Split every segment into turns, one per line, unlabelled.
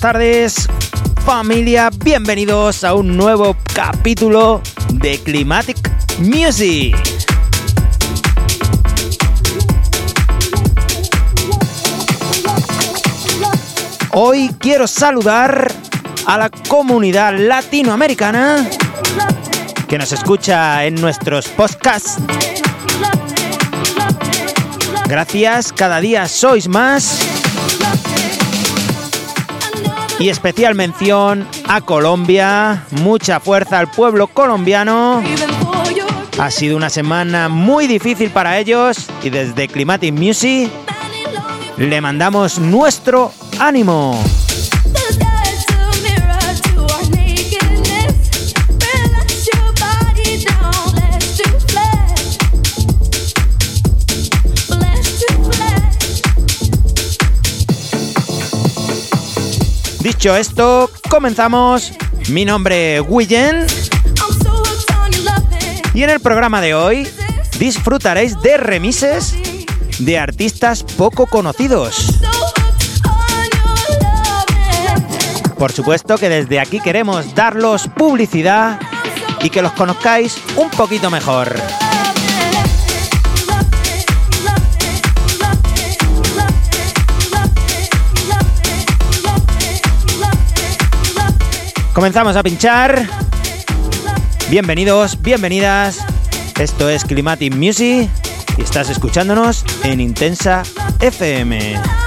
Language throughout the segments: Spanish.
Buenas tardes, familia. Bienvenidos a un nuevo capítulo de Climatic Music. Hoy quiero saludar a la comunidad latinoamericana que nos escucha en nuestros podcasts. Gracias, cada día sois más. Y especial mención a Colombia, mucha fuerza al pueblo colombiano. Ha sido una semana muy difícil para ellos y desde Climatic Music le mandamos nuestro ánimo. Dicho esto, comenzamos. Mi nombre es Willen. Y en el programa de hoy disfrutaréis de remises de artistas poco conocidos. Por supuesto que desde aquí queremos darlos publicidad y que los conozcáis un poquito mejor. Comenzamos a pinchar. Bienvenidos, bienvenidas. Esto es Climatic Music y estás escuchándonos en Intensa FM.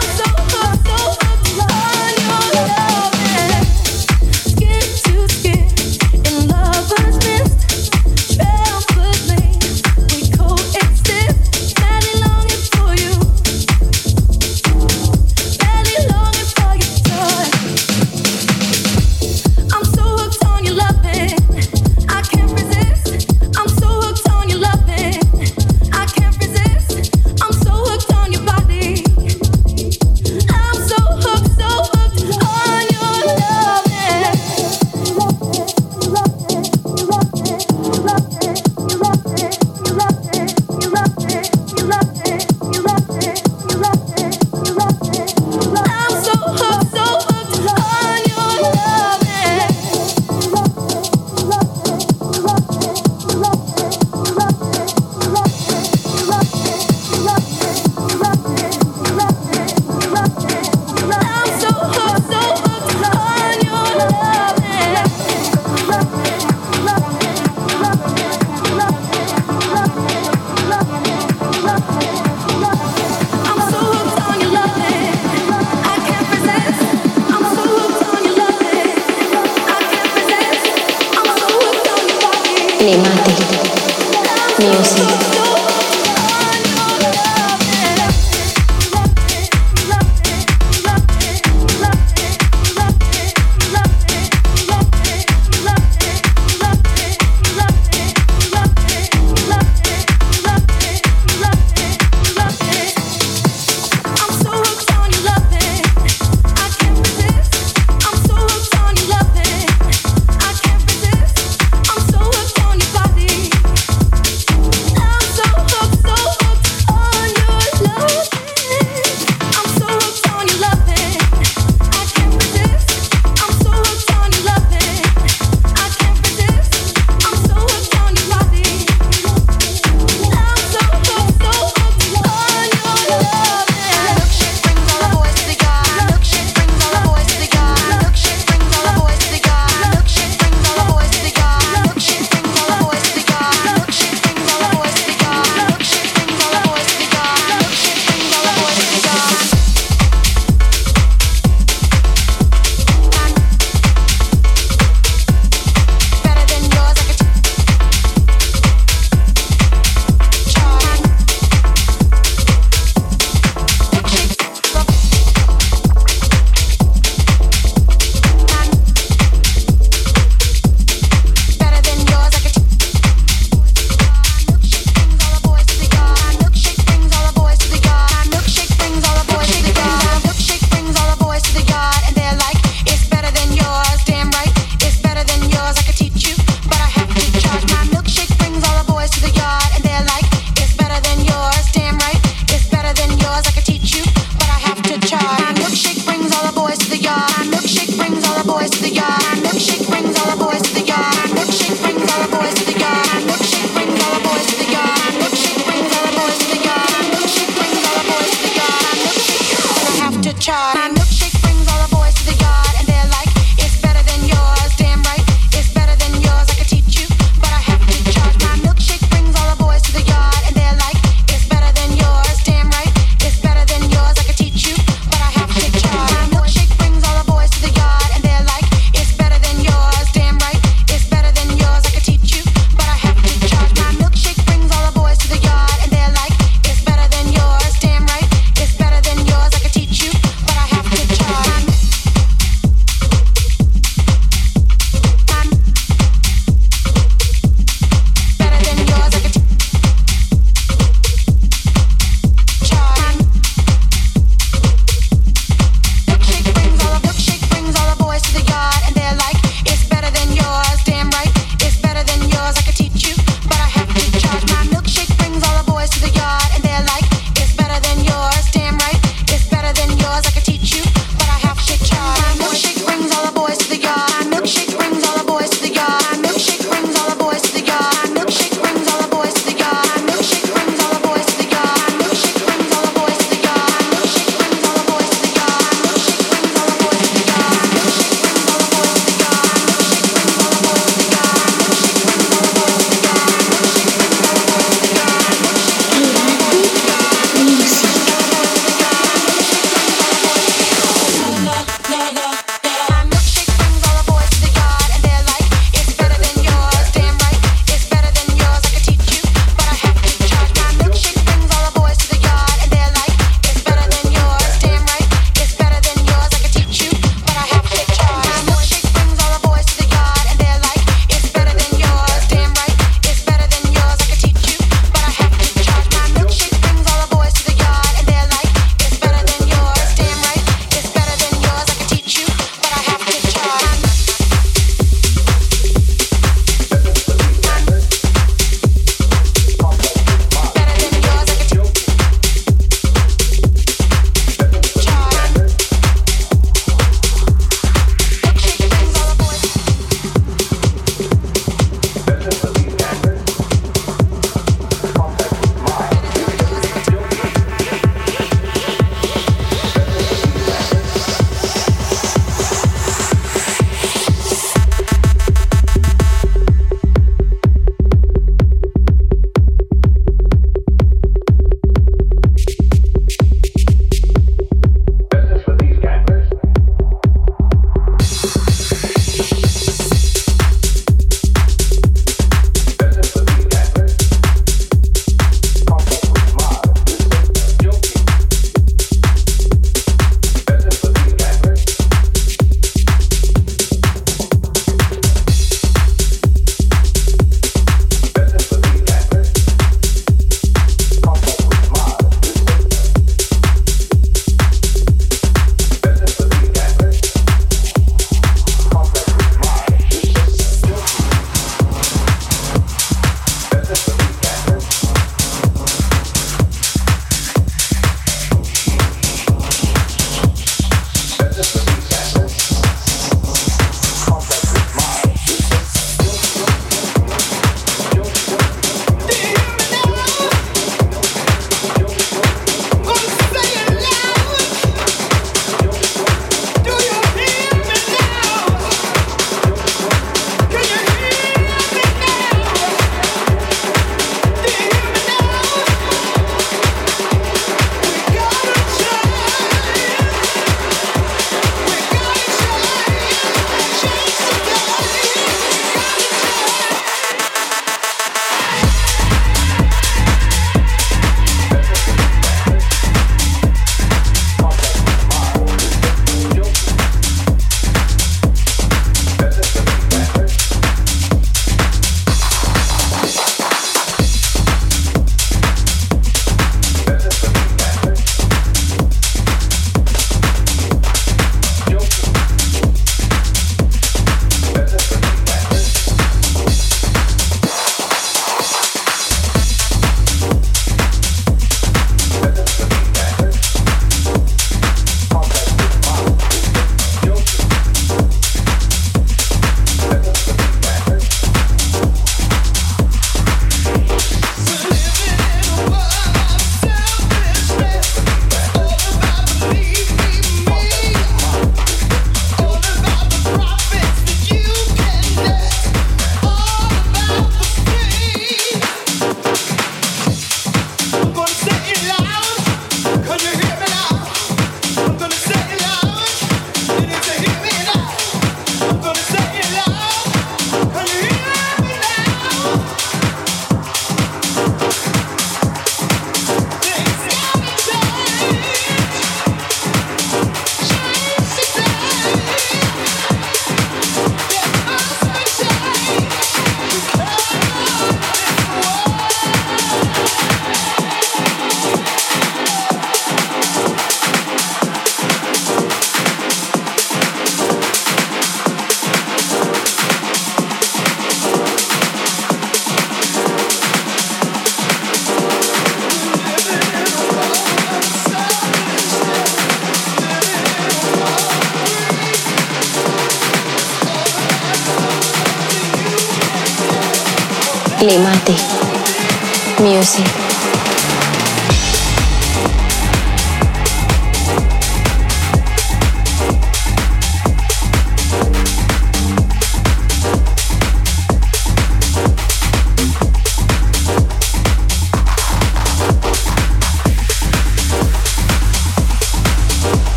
Climatic Music.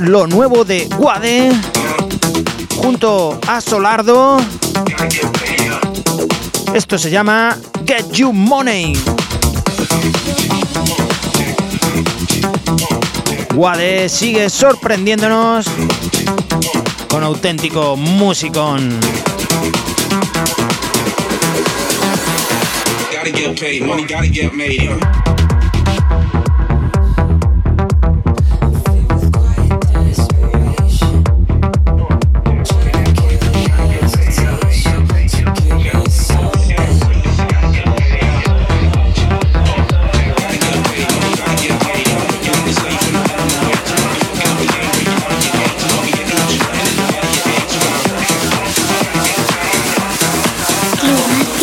Lo nuevo de Guade junto a Solardo. Esto se llama Get You Money. Guade sigue sorprendiéndonos con auténtico musicón. Get paid, money get made.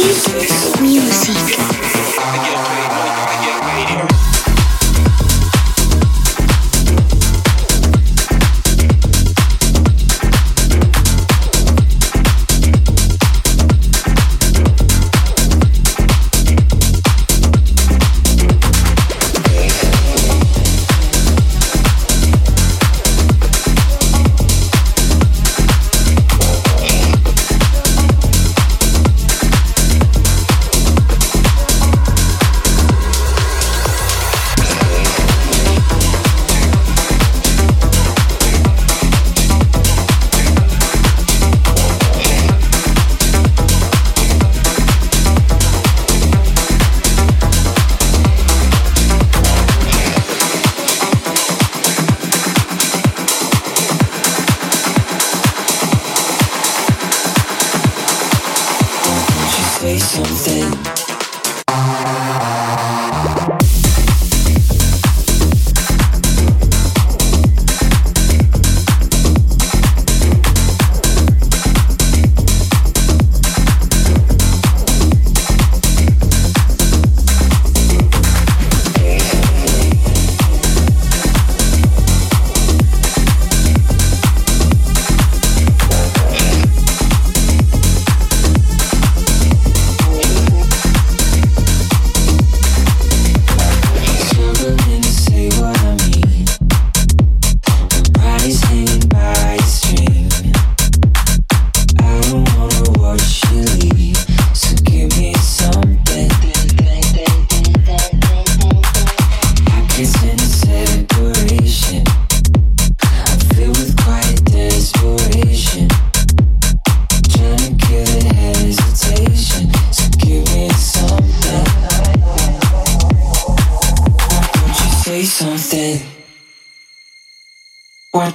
Music.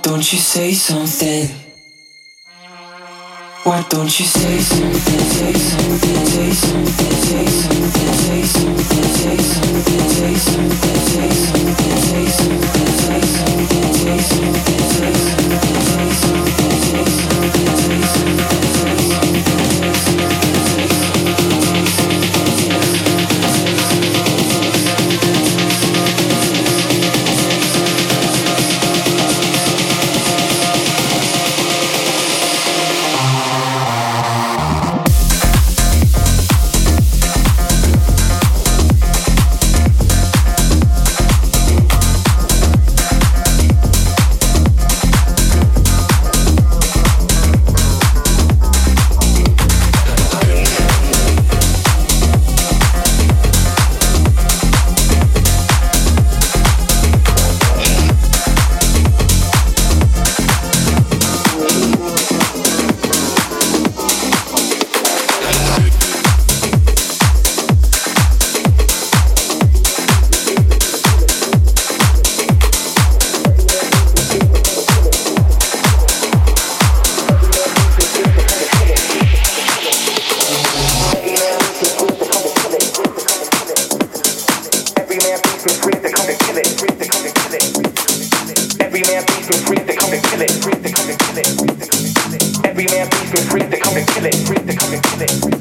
Don't you say something? Why don't you say something? Say something, say something, say something, say something, say something, say something, say something, feel free to come and kill it. Free to come and kill it. Every
man please feel free to come and
kill it. Free to come and kill it.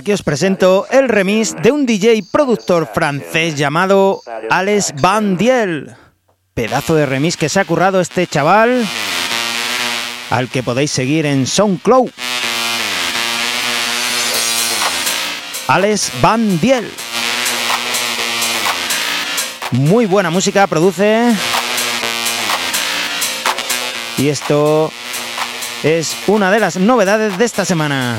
Aquí os presento el remix de un DJ productor francés llamado Alex Van Diel. Pedazo de remix que se ha currado este chaval, al que podéis seguir en SoundCloud. Alex Van Diel. Muy buena música produce. Y esto es una de las novedades de esta semana.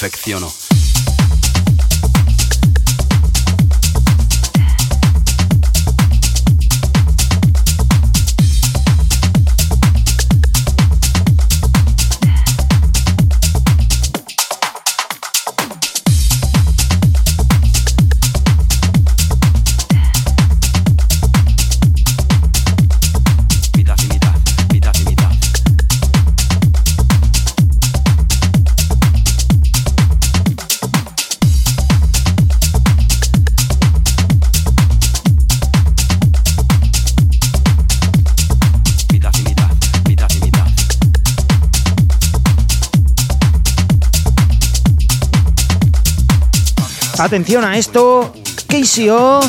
confecciono. Atención a esto, KCO,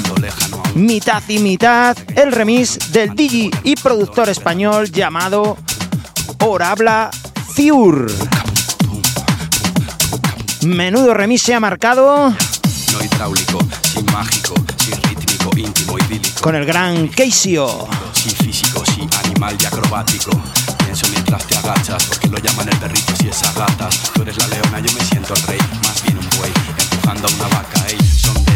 mitad y mitad, el remix del DJ y productor español llamado Orabla Fiur. Menudo remix se ha marcado.
No hidráulico, sin mágico, sin rítmico, íntimo, idílico.
Con el gran KCO.
Sin físico, sin animal y acrobático. Pienso mientras te agachas, porque lo llaman el perrito si es gata. Tú eres la leona, yo me siento el rey, empujando a una vaca, ey, sondeo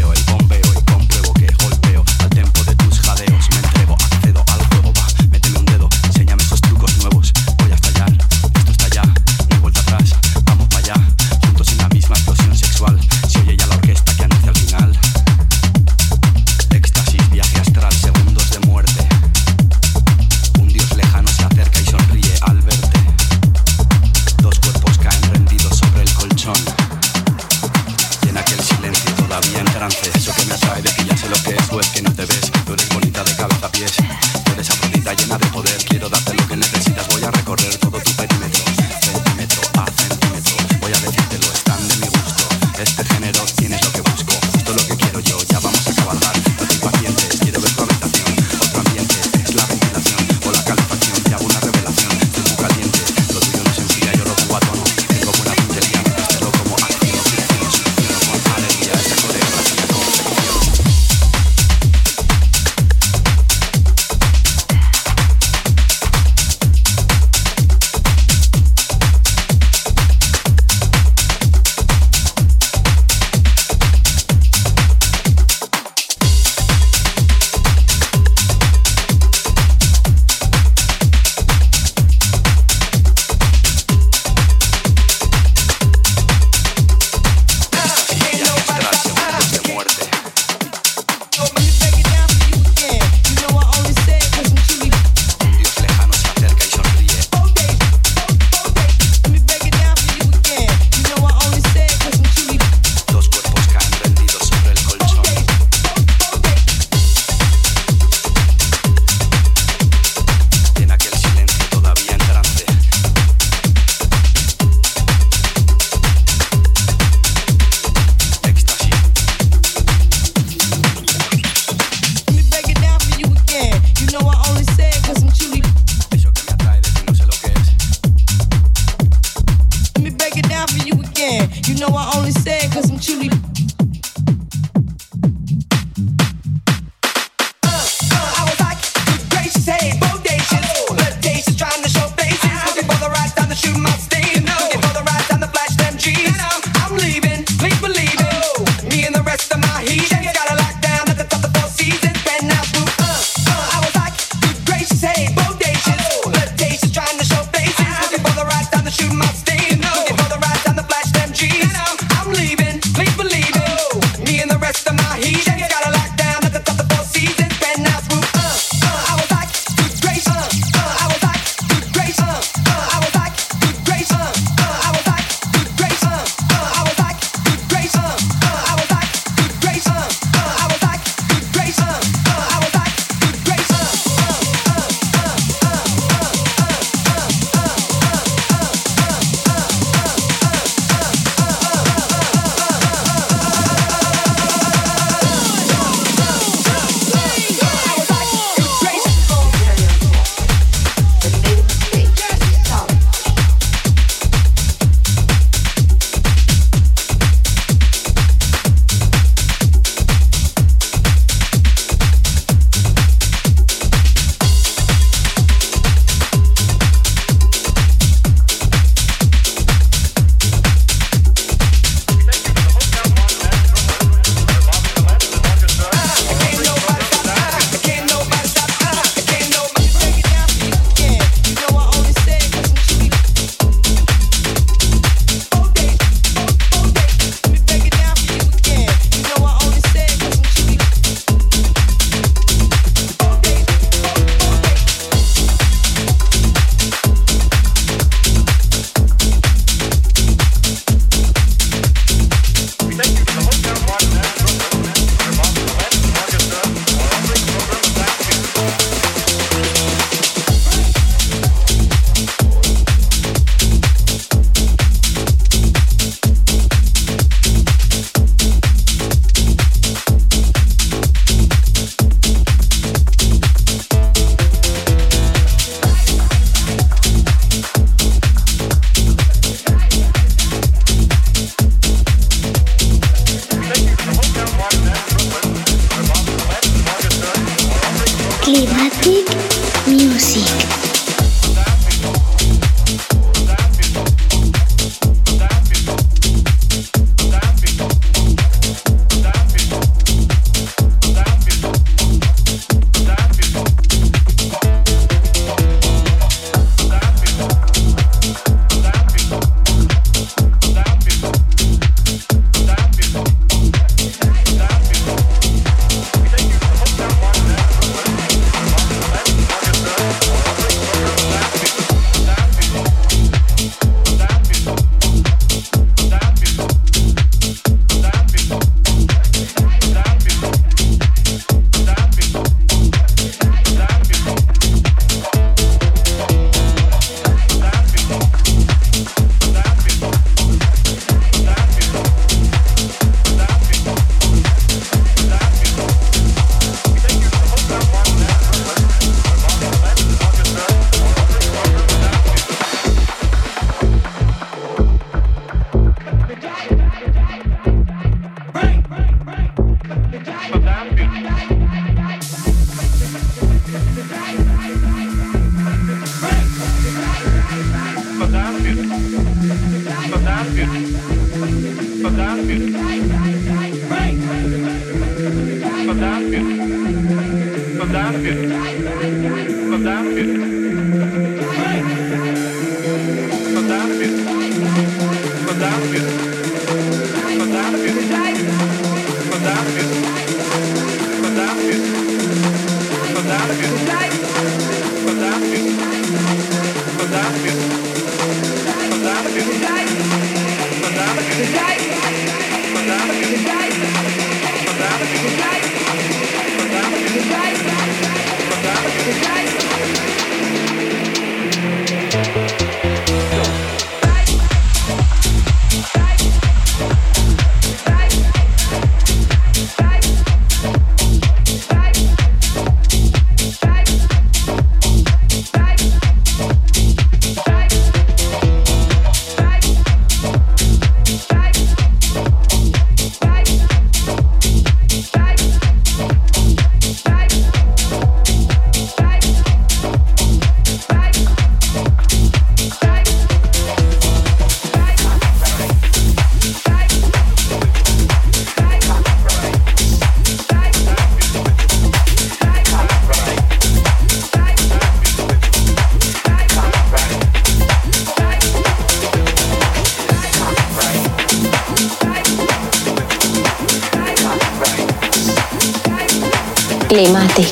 Climatic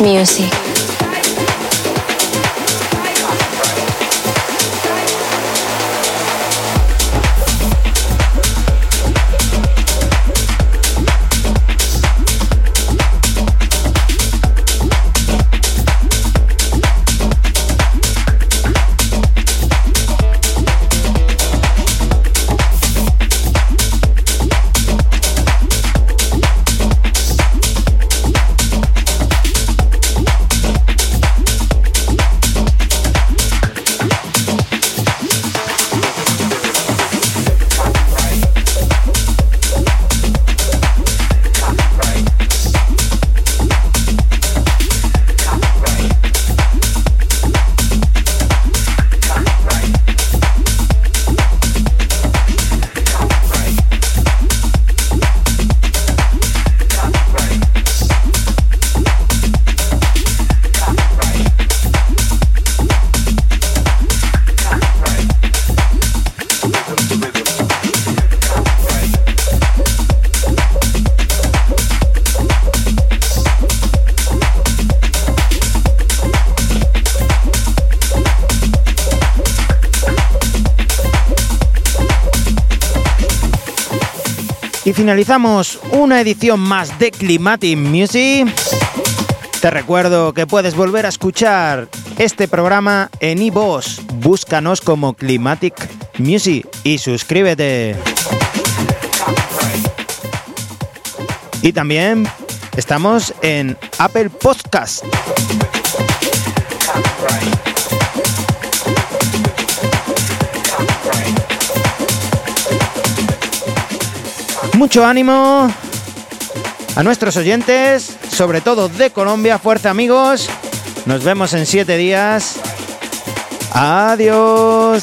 Music.
Finalizamos una edición más de Climatic Music. Te recuerdo que puedes volver a escuchar este programa en iVoox. Búscanos como Climatic Music y suscríbete. Y también estamos en Apple Podcast. Mucho ánimo a nuestros oyentes, sobre todo de Colombia. Fuerza amigos. Nos vemos en siete días. Adiós.